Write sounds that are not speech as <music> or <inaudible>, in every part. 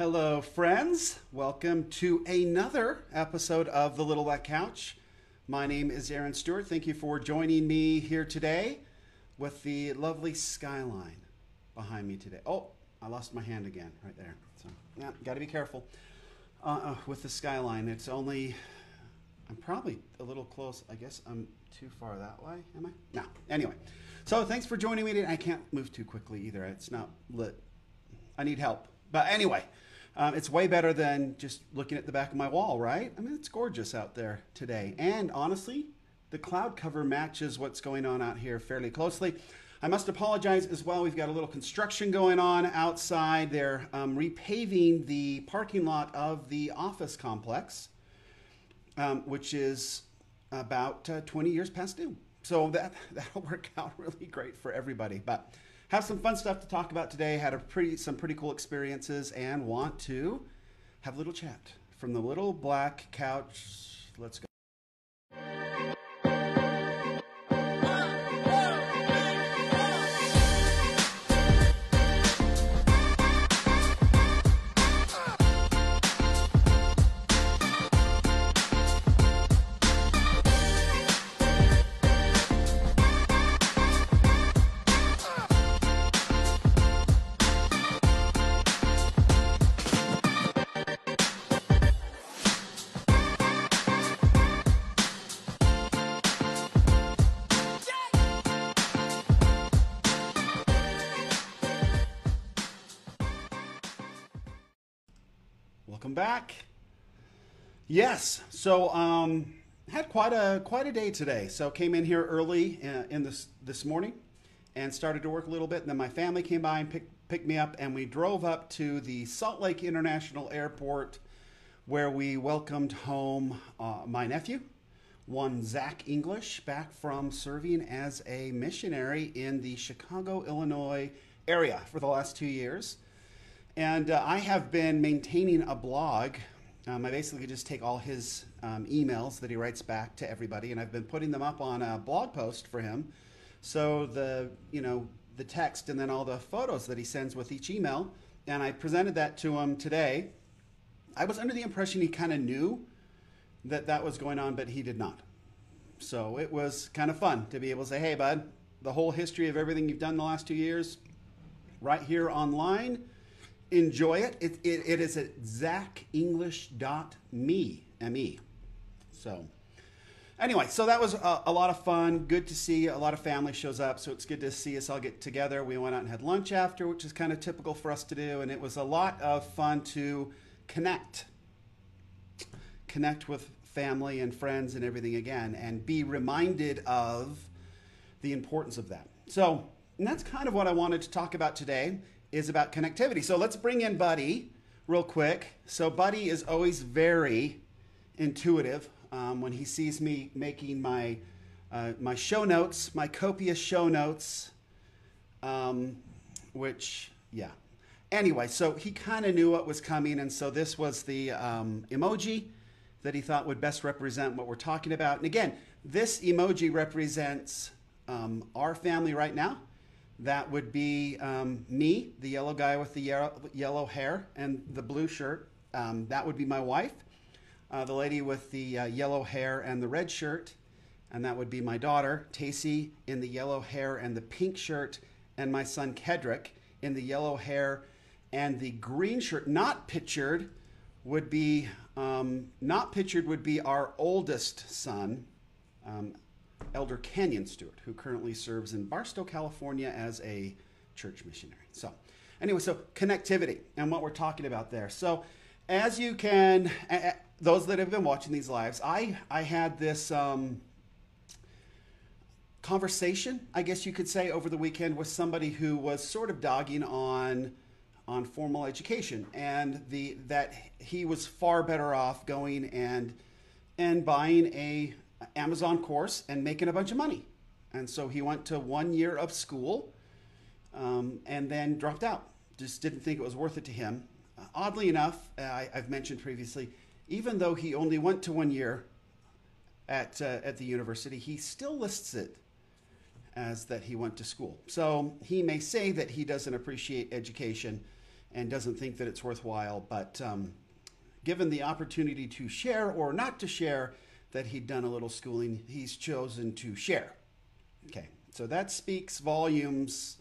Hello, friends. Welcome to another episode of The Little Black Couch. My name is Aaron Stewart. Thank you for joining me here today with the lovely skyline behind me today. Oh, I lost my hand again right there. So, yeah, got to be careful uh, uh, with the skyline. It's only, I'm probably a little close. I guess I'm too far that way. Am I? No. Anyway, so thanks for joining me. Today. I can't move too quickly either. It's not lit. I need help. But anyway, um, it's way better than just looking at the back of my wall, right? I mean, it's gorgeous out there today. And honestly, the cloud cover matches what's going on out here fairly closely. I must apologize as well. We've got a little construction going on outside. They're um, repaving the parking lot of the office complex, um, which is about uh, 20 years past due. So that <laughs> that'll work out <laughs> really great for everybody. But have some fun stuff to talk about today. Had a pretty some pretty cool experiences and want to have a little chat from the little black couch. Let's go. Welcome back. Yes, so um, had quite a quite a day today. So came in here early in, in this this morning and started to work a little bit. And then my family came by and picked picked me up, and we drove up to the Salt Lake International Airport, where we welcomed home uh, my nephew, one Zach English, back from serving as a missionary in the Chicago, Illinois area for the last two years. And uh, I have been maintaining a blog. Um, I basically just take all his um, emails that he writes back to everybody, and I've been putting them up on a blog post for him. So the you know the text and then all the photos that he sends with each email, and I presented that to him today. I was under the impression he kind of knew that that was going on, but he did not. So it was kind of fun to be able to say, "Hey, bud, the whole history of everything you've done the last two years, right here online." Enjoy it. It, it, it is at zachenglish.me, M-E. So anyway, so that was a, a, lot of fun. Good to see a lot of family shows up. So it's good to see us all get together. We went out and had lunch after, which is kind of typical for us to do. And it was a lot of fun to connect, connect with family and friends and everything again, and be reminded of the importance of that. So, and that's kind of what I wanted to talk about today is about connectivity. So let's bring in Buddy real quick. So Buddy is always very intuitive um, when he sees me making my uh, my show notes, my copious show notes, um, which yeah. Anyway, so he kind of knew what was coming, and so this was the um, emoji that he thought would best represent what we're talking about. And again, this emoji represents um, our family right now that would be um, me, the yellow guy with the yellow, hair and the blue shirt. Um, that would be my wife, uh, the lady with the uh, yellow hair and the red shirt. And that would be my daughter, Tacy, in the yellow hair and the pink shirt. And my son, Kedrick, in the yellow hair and the green shirt. Not pictured would be, um, not pictured would be our oldest son, um, Elder Canyon Stewart, who currently serves in Barstow, California as a church missionary. So, anyway, so connectivity and what we're talking about there. So, as you can, those that have been watching these lives, I, I had this um, conversation, I guess you could say, over the weekend with somebody who was sort of dogging on on formal education and the that he was far better off going and and buying a Amazon course and making a bunch of money. And so he went to one year of school um, and then dropped out. Just didn't think it was worth it to him. Uh, oddly enough, uh, I, have mentioned previously, even though he only went to one year at, uh, at the university, he still lists it as that he went to school. So he may say that he doesn't appreciate education and doesn't think that it's worthwhile. But um, given the opportunity to share or not to share that he'd done a little schooling, he's chosen to share. Okay, so that speaks volumes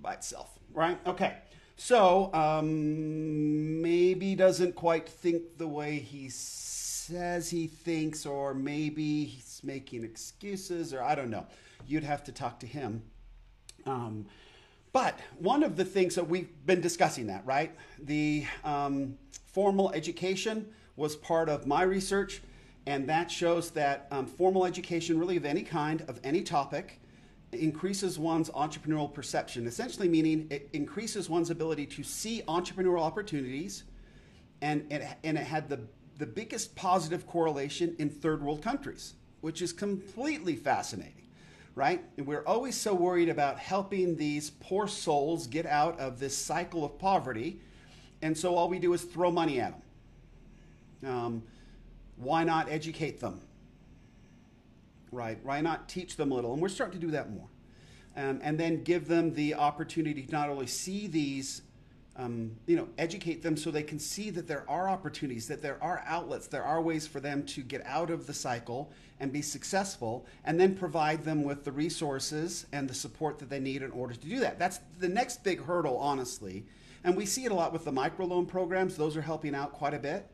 by itself, right? Okay, so um, maybe doesn't quite think the way he says he thinks, or maybe he's making excuses, or I don't know. You'd have to talk to him. Um, but one of the things that we've been discussing that, right? The um, formal education was part of my research, and that shows that um, formal education, really of any kind, of any topic, increases one's entrepreneurial perception, essentially meaning it increases one's ability to see entrepreneurial opportunities, and it, and it had the, the biggest positive correlation in third world countries, which is completely fascinating right? And we're always so worried about helping these poor souls get out of this cycle of poverty. And so all we do is throw money at them. Um, why not educate them? Right? Why not teach them a little? And we're starting to do that more. Um, and then give them the opportunity to not only see these um, you know, educate them so they can see that there are opportunities, that there are outlets, there are ways for them to get out of the cycle and be successful, and then provide them with the resources and the support that they need in order to do that. That's the next big hurdle, honestly. And we see it a lot with the microloan programs, those are helping out quite a bit.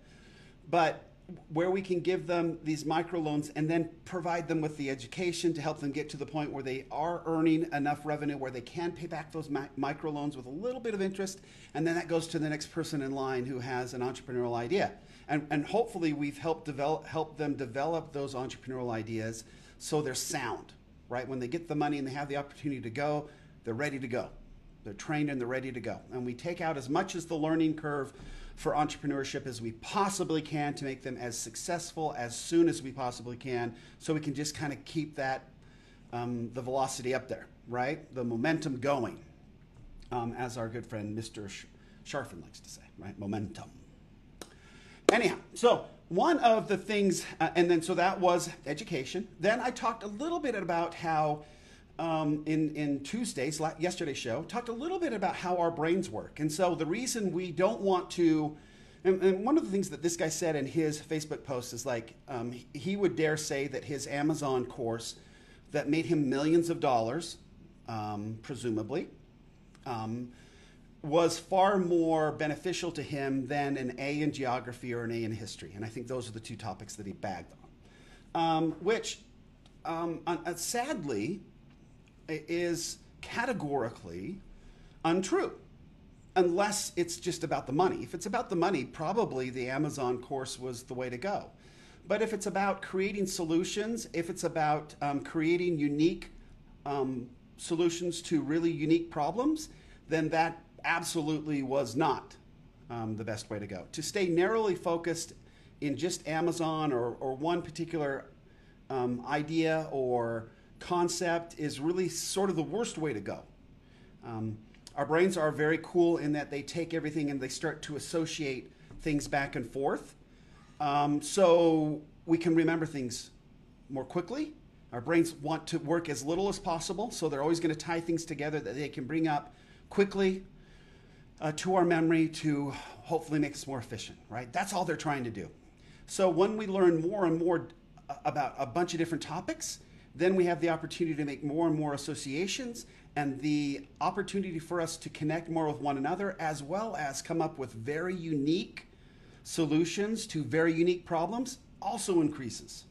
But where we can give them these microloans and then provide them with the education to help them get to the point where they are earning enough revenue where they can pay back those mi- microloans with a little bit of interest and then that goes to the next person in line who has an entrepreneurial idea. And, and hopefully we've helped develop help them develop those entrepreneurial ideas so they're sound right? When they get the money and they have the opportunity to go they're ready to go. They're trained and they're ready to go. And we take out as much as the learning curve for entrepreneurship as we possibly can to make them as successful as soon as we possibly can so we can just kind of keep that um, the velocity up there right? The momentum going um, as our good friend mr Sh- sharfin likes to say right? Momentum. Anyhow so one of the things uh, and then so that was education. Then i talked a little bit about how um, in, in Tuesday's, yesterday's show, talked a little bit about how our brains work. And so the reason we don't want to, and, and one of the things that this guy said in his Facebook post is like, um, he would dare say that his Amazon course that made him millions of dollars, um, presumably, um, was far more beneficial to him than an A in geography or an A in history. And I think those are the two topics that he bagged on, um, which um, uh, sadly, is categorically untrue unless it's just about the money. If it's about the money, probably the Amazon course was the way to go. But if it's about creating solutions, if it's about um, creating unique um, solutions to really unique problems, then that absolutely was not um, the best way to go. To stay narrowly focused in just Amazon or, or one particular um, idea or concept is really sort of the worst way to go. Um, our brains are very cool in that they take everything and they start to associate things back and forth. Um, so we can remember things more quickly. Our brains want to work as little as possible, so they're always going to tie things together that they can bring up quickly uh, to our memory to hopefully make us more efficient, right? That's all they're trying to do. So when we learn more and more uh, about a bunch of different topics, then we have the opportunity to make more and more associations and the opportunity for us to connect more with one another as well as come up with very unique solutions to very unique problems also increases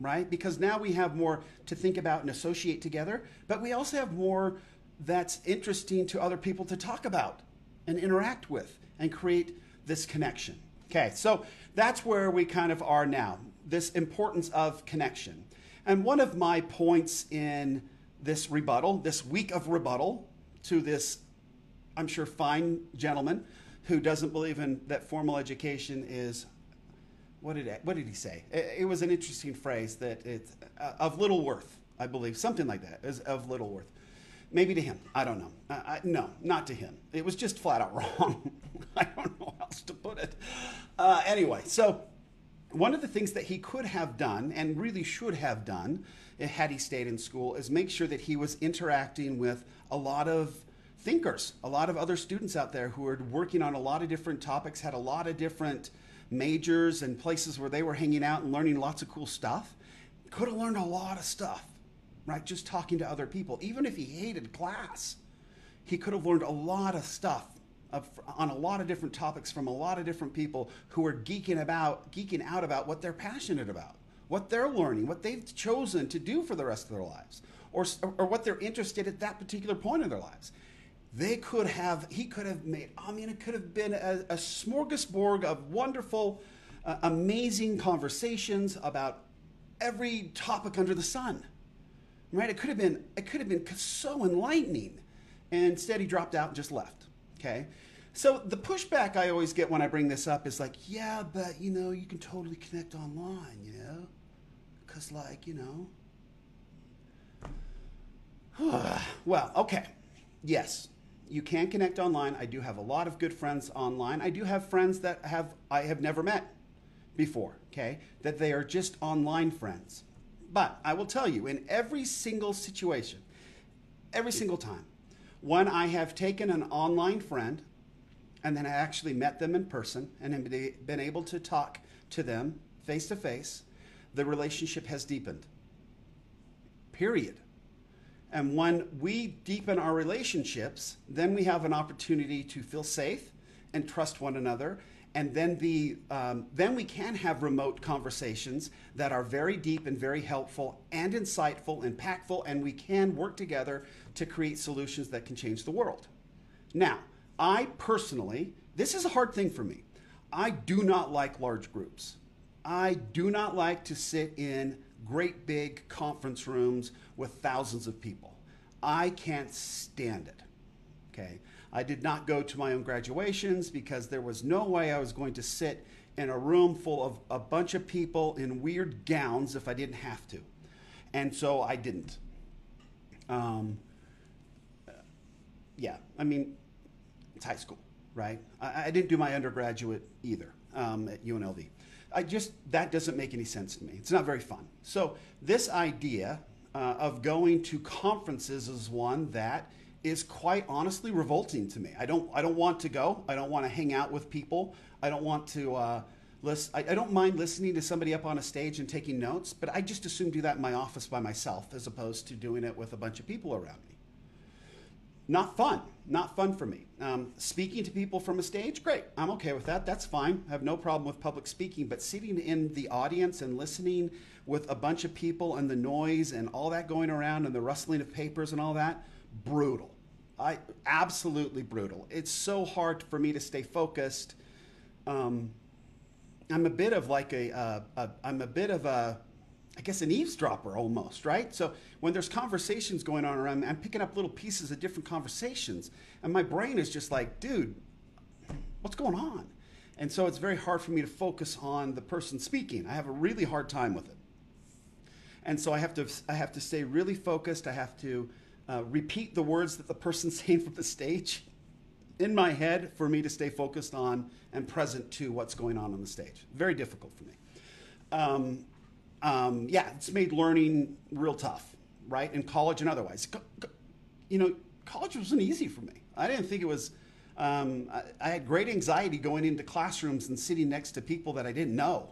right? Because now we have more to think about and associate together but we also have more that's interesting to other people to talk about and interact with and create this connection. Okay so that's where we kind of are now this importance of connection and one of my points in this rebuttal, this week of rebuttal to this, I'm sure, fine gentleman who doesn't believe in that formal education is what did what did he say? It, was an interesting phrase that it's uh, of little worth, I believe, something like that, is of little worth. Maybe to him, I don't know. Uh, I, no, not to him. It was just flat out <laughs> wrong. I don't know how else to put it. Uh, anyway, so one of the things that he could have done and really should have done eh, had he stayed in school is make sure that he was interacting with a lot of thinkers, a lot of other students out there who were working on a lot of different topics, had a lot of different majors and places where they were hanging out and learning lots of cool stuff. Could have learned a lot of stuff, right? Just talking to other people. Even if he hated class, he could have learned a lot of stuff on a lot of different topics from a lot of different people who are geeking about geeking out about what they're passionate about what they're learning what they've chosen to do for the rest of their lives or, or what they're interested at that particular point in their lives. They could have he could have made i mean it could have been a, a smorgasbord of wonderful uh, amazing conversations about every topic under the sun right? It could have been it could have been so enlightening. And instead he dropped out and just left okay so the pushback i always get when i bring this up is like yeah but you know you can totally connect online you know because like you know <sighs> well okay yes you can connect online. I do have a lot of good friends online. I do have friends that have I have never met before, okay? That they are just online friends. But I will tell you, in every single situation, every single time, when I have taken an online friend and then I actually met them in person and been able to talk to them face to face, the relationship has deepened. Period. And when we deepen our relationships, then we have an opportunity to feel safe and trust one another. And then, the, um, then we can have remote conversations that are very deep and very helpful and insightful, impactful, and we can work together to create solutions that can change the world. Now, I personally, this is a hard thing for me. I do not like large groups. I do not like to sit in great big conference rooms with thousands of people. I can't stand it. Okay. I did not go to my own graduations because there was no way I was going to sit in a room full of a bunch of people in weird gowns if I didn't have to. And so I didn't. Um, yeah, I mean, it's high school, right? I, I didn't do my undergraduate either um, at UNLV. I just, that doesn't make any sense to me. It's not very fun. So, this idea uh, of going to conferences is one that is quite honestly revolting to me. I don't, I don't want to go. I don't want to hang out with people. I don't want to uh, listen. I, I don't mind listening to somebody up on a stage and taking notes, but I just assume do that in my office by myself as opposed to doing it with a bunch of people around me not fun. Not fun for me. Um, speaking to people from a stage, great. I'm okay with that. That's fine. I have no problem with public speaking. But sitting in the audience and listening with a bunch of people and the noise and all that going around and the rustling of papers and all that, brutal. I absolutely brutal. It's so hard for me to stay focused. Um, I'm a bit of like a, uh, a I'm a bit of a I guess, an eavesdropper almost, right? So when there's conversations going on around, me, I'm picking up little pieces of different conversations, and my brain is just like, dude, what's going on? And so it's very hard for me to focus on the person speaking. I have a really hard time with it. And so I have to, I have to stay really focused. I have to uh, repeat the words that the person's <laughs> saying from the stage in my head for me to stay focused on and present to what's going on on the stage. Very difficult for me. Um, um, yeah, it's made learning real tough, right? In college and otherwise. You know, college wasn't easy for me. I didn't think it was. Um, I, I, had great anxiety going into classrooms and sitting next to people that I didn't know,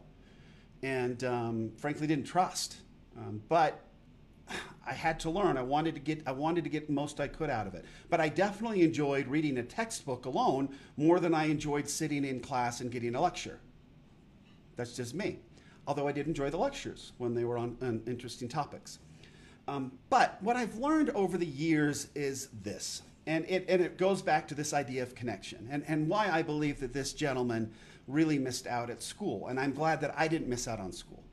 and um, frankly didn't trust. Um, but I had to learn. I wanted to get. I wanted to get most I could out of it. But I definitely enjoyed reading a textbook alone more than I enjoyed sitting in class and getting a lecture. That's just me although I did enjoy the lectures when they were on, on interesting topics. Um, but what I've learned over the years is this, and it, and it goes back to this idea of connection, and, and why I believe that this gentleman really missed out at school. And I'm glad that I didn't miss out on school,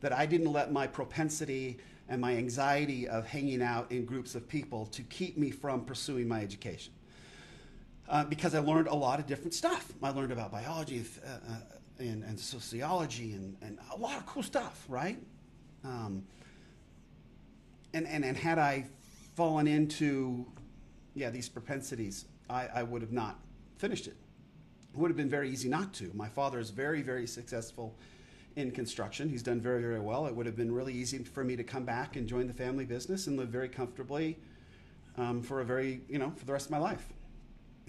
that I didn't let my propensity and my anxiety of hanging out in groups of people to keep me from pursuing my education. Uh, because I learned a lot of different stuff. I learned about biology, uh, uh, and, and sociology and, and a lot of cool stuff, right? Um, and, and, and had I fallen into, yeah, these propensities, I, I would have not finished it. It would have been very easy not to. My father is very, very successful in construction. He's done very, very well. It would have been really easy for me to come back and join the family business and live very comfortably um, for a very, you know, for the rest of my life.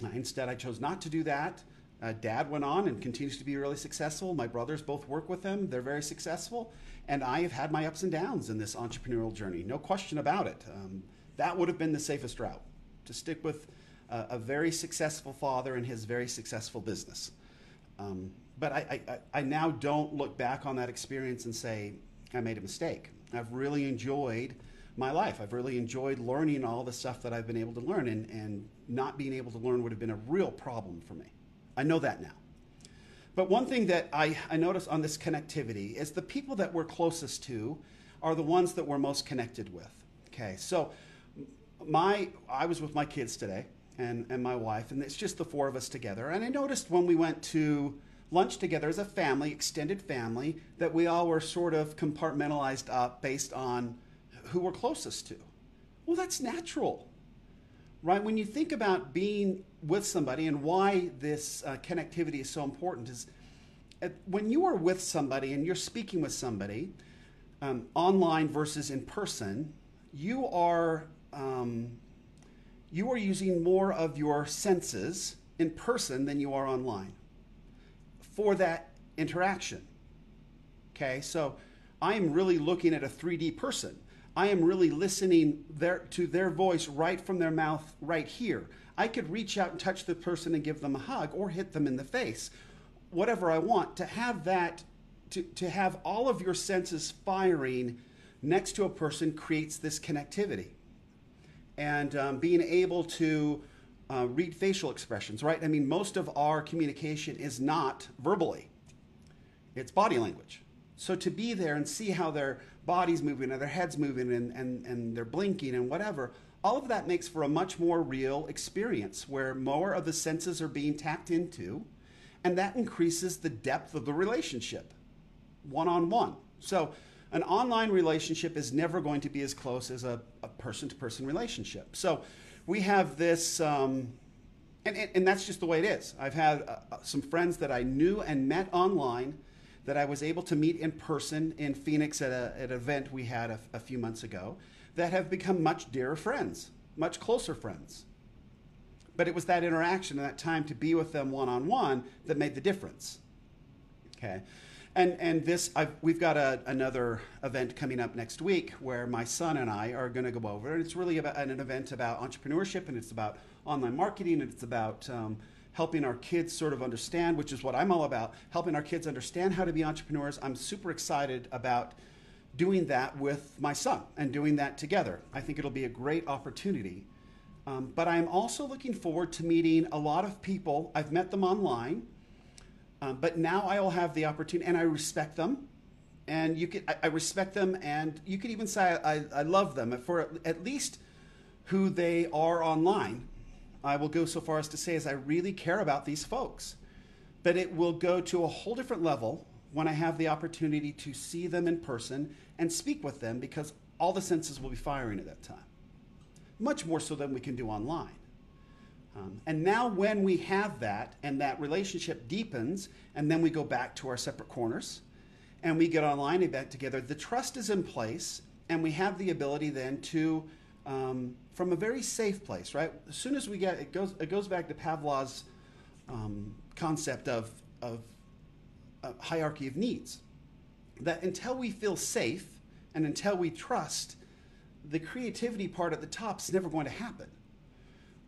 Uh, instead, I chose not to do that. Uh, Dad went on and continues to be really successful. My brothers both work with him, they're very successful. And I have had my ups and downs in this entrepreneurial journey, no question about it. Um, that would have been the safest route to stick with uh, a very successful father and his very successful business. Um, but I, I, I now don't look back on that experience and say, I made a mistake. I've really enjoyed my life. I've really enjoyed learning all the stuff that I've been able to learn, and, and not being able to learn would have been a real problem for me. I know that now. But one thing that I, I notice on this connectivity is the people that we're closest to are the ones that we're most connected with. Okay, so my I was with my kids today and, and my wife, and it's just the four of us together. And I noticed when we went to lunch together as a family, extended family, that we all were sort of compartmentalized up based on who we're closest to. Well, that's natural, right? When you think about being with somebody and why this uh, connectivity is so important, is when you are with somebody and you're speaking with somebody, um, online versus in person, you are um, you are using more of your senses in person than you are online for that interaction. Okay, so I am really looking at a 3D person. I am really listening their, to their voice right from their mouth right here. I could reach out and touch the person and give them a hug or hit them in the face, whatever I want. To have that, to, to have all of your senses firing next to a person creates this connectivity. And um, being able to uh, read facial expressions, right? I mean, most of our communication is not verbally, it's body language. So to be there and see how their body's moving and their head's moving and, and, and they're blinking and whatever, all of that makes for a much more real experience where more of the senses are being tapped into, and that increases the depth of the relationship one on one. So, an online relationship is never going to be as close as a person to person relationship. So, we have this, um, and, and, and, that's just the way it is. I've had uh, uh, some friends that I knew and met online that I was able to meet in person in Phoenix at, a, at an event we had a, a few months ago that have become much dearer friends, much closer friends. But it was that interaction and that time to be with them one on one that made the difference. Okay. And, and this, I've, we've got a, another event coming up next week where my son and I are going to go over. And it's really about an event about entrepreneurship and it's about online marketing and it's about um, helping our kids sort of understand, which is what I'm all about, helping our kids understand how to be entrepreneurs. I'm super excited about doing that with my son and doing that together. I think it'll be a great opportunity. Um, but I'm also looking forward to meeting a lot of people. I've met them online um, but now I will have the opportunity, and I respect them. And you could, I, I respect them, and you could even say I, I love them for at least who they are online. I will go so far as to say as I really care about these folks. But it will go to a whole different level when I have the opportunity to see them in person and speak with them because all the senses will be firing at that time. Much more so than we can do online. Um, and now, when we have that and that relationship deepens, and then we go back to our separate corners and we get online back together, the trust is in place, and we have the ability then to, um, from a very safe place, right? As soon as we get it goes, it goes back to Pavlov's um, concept of, of hierarchy of needs. That until we feel safe and until we trust, the creativity part at the top is never going to happen.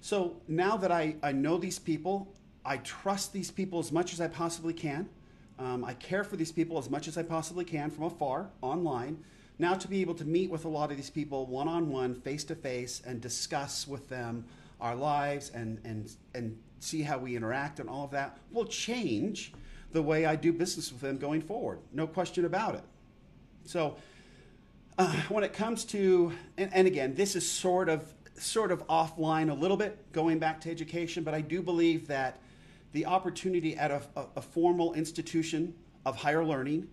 So now that I, I know these people, I trust these people as much as I possibly can. Um, I care for these people as much as I possibly can from afar, online. Now to be able to meet with a lot of these people one on one, face to face, and discuss with them our lives and, and, and see how we interact and all of that will change the way I do business with them going forward. No question about it. So, uh, when it comes to, and, and, again, this is sort of sort of offline a little bit, going back to education, but I do believe that the opportunity at a, a, a formal institution of higher learning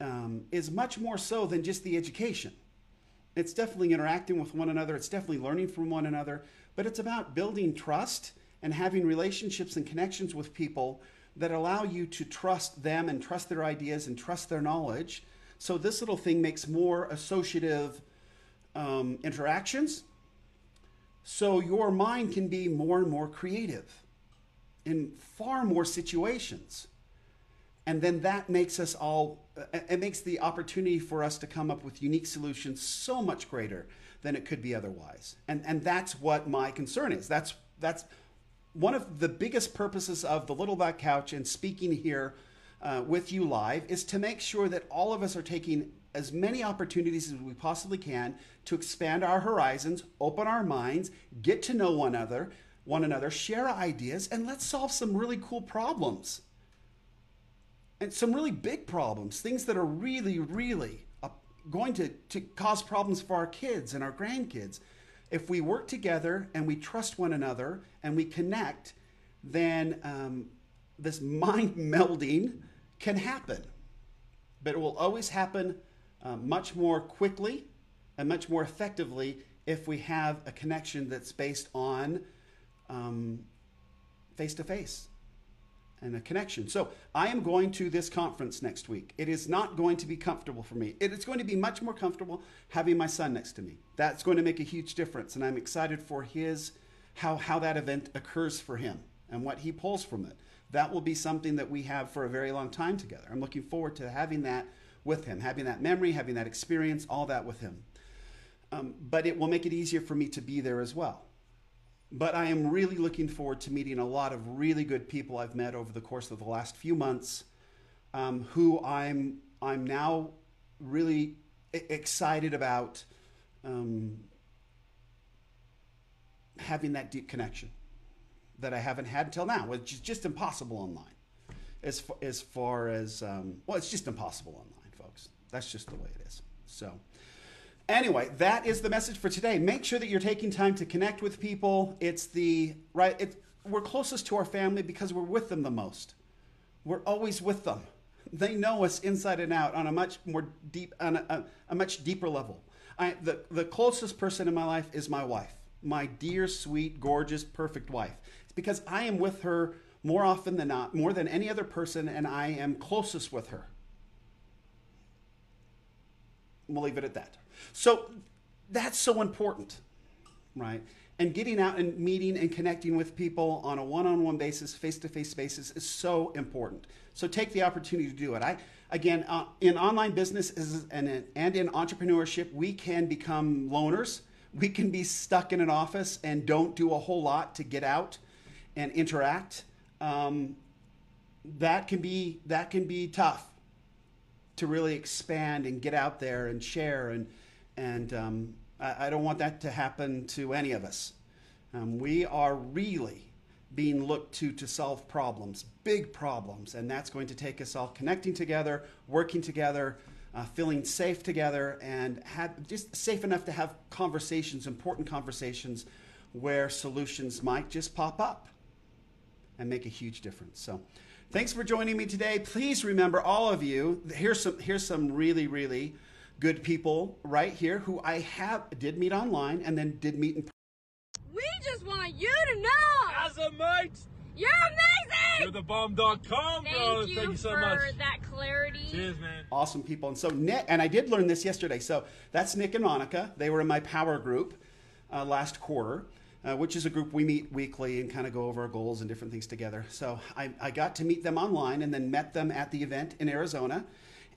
um, is much more so than just the education. It's definitely interacting with one another, it's definitely learning from one another, but it's about building trust and having relationships and connections with people that allow you to trust them and trust their ideas and trust their knowledge. So this little thing makes more associative um, interactions So your mind can be more and more creative in far more situations. And then that makes us all, uh, it makes the opportunity for us to come up with unique solutions so much greater than it could be otherwise. And, and that's what my concern is. That's, that's one of the biggest purposes of the Little Black Couch and speaking here uh, with you live is to make sure that all of us are taking as many opportunities as we possibly can to expand our horizons, open our minds, get to know one another, one another, share ideas, and let's solve some really cool problems. And some really big problems, things that are really, really going to, to cause problems for our kids and our grandkids. If we work together and we trust one another and we connect, then um, this mind melding can happen. But it will always happen uh, much more quickly and much more effectively if we have a connection that's based on face to face and a connection. So I am going to this conference next week. It is not going to be comfortable for me. It is going to be much more comfortable having my son next to me. That's going to make a huge difference, and I'm excited for his how how that event occurs for him and what he pulls from it. That will be something that we have for a very long time together. I'm looking forward to having that with him, having that memory, having that experience, all that with him. Um, but it will make it easier for me to be there as well. But I am really looking forward to meeting a lot of really good people I've met over the course of the last few months, um, who I'm I'm now really excited about um, having that deep connection that I haven't had until now, which is just impossible online. As far as, far as um, well, it's just impossible online, folks. That's just the way it is. So. Anyway, that is the message for today. Make sure that you're taking time to connect with people. It's the right. It, we're closest to our family because we're with them the most. We're always with them. They know us inside and out on a much more deep, on a, a, a much deeper level. I, the, the closest person in my life is my wife, my dear, sweet, gorgeous, perfect wife. Because I am with her more often than not, more than any other person, and I am closest with her. We'll leave it at that. So that's so important, right? And getting out and meeting and connecting with people on a one on one basis, face to face basis is so important. So take the opportunity to do it. I, again, uh, in online business and, and in entrepreneurship, we can become loners. We can be stuck in an office and don't do a whole lot to get out and interact. Um, that can be that can be tough to really expand and get out there and share and and um, I, I, don't want that to happen to any of us. Um, we are really being looked to to solve problems, big problems, and that's going to take us all connecting together, working together, uh, feeling safe together, and have, just safe enough to have conversations, important conversations, where solutions might just pop up and make a huge difference. So. Thanks for joining me today. Please remember, all of you, here's some, here's some really, really good people right here who I have did meet online and then did meet in person. We just want you to know. As a mate. You're amazing. You're the bomb.com, Thank bro. You Thank you so for much. that clarity. Cheers, man. Awesome people. And so Nick, and I did learn this yesterday. So that's Nick and Monica. They were in my power group uh, last quarter. Uh, which is a group we meet weekly and kind of go over our goals and different things together. So I, I got to meet them online and then met them at the event in Arizona.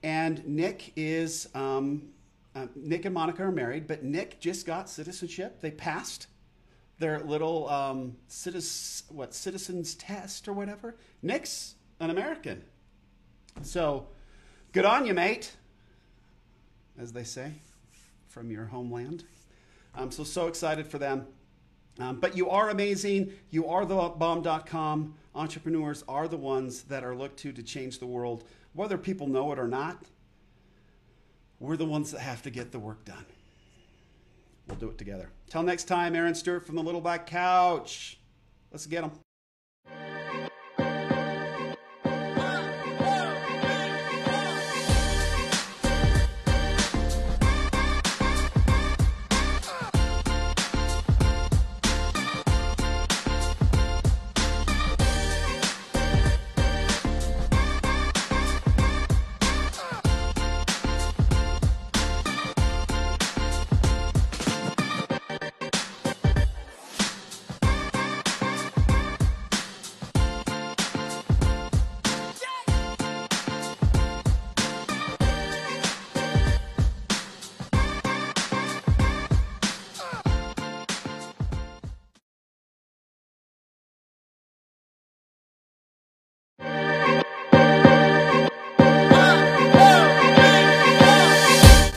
And Nick is, um, uh, Nick and Monica are married, but Nick just got citizenship. They passed their little um, citizen, what, citizens test or whatever. Nick's an American. So good on you, mate, as they say from your homeland. I'm so, so excited for them. Um, but you are amazing. You are the bomb.com. Entrepreneurs are the ones that are looked to to change the world whether people know it or not, we're the ones that have to get the work done. We'll do it together. Till next time, Aaron Stewart from the Little Black Couch. Let's get them.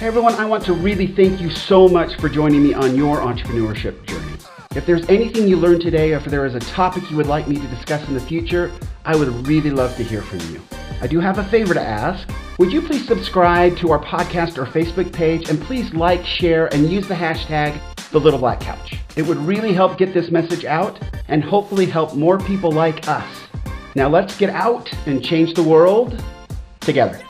Hey everyone, I want to really thank you so much for joining me on your entrepreneurship journey. If there's anything you learned today, or if there is a topic you would like me to discuss in the future, I would really love to hear from you. I do have a favor to ask. Would you please subscribe to our podcast or Facebook page and please like, share, and use the hashtag the Little Black Couch. It would really help get this message out and hopefully help more people like us. Now let's get out and change the world together.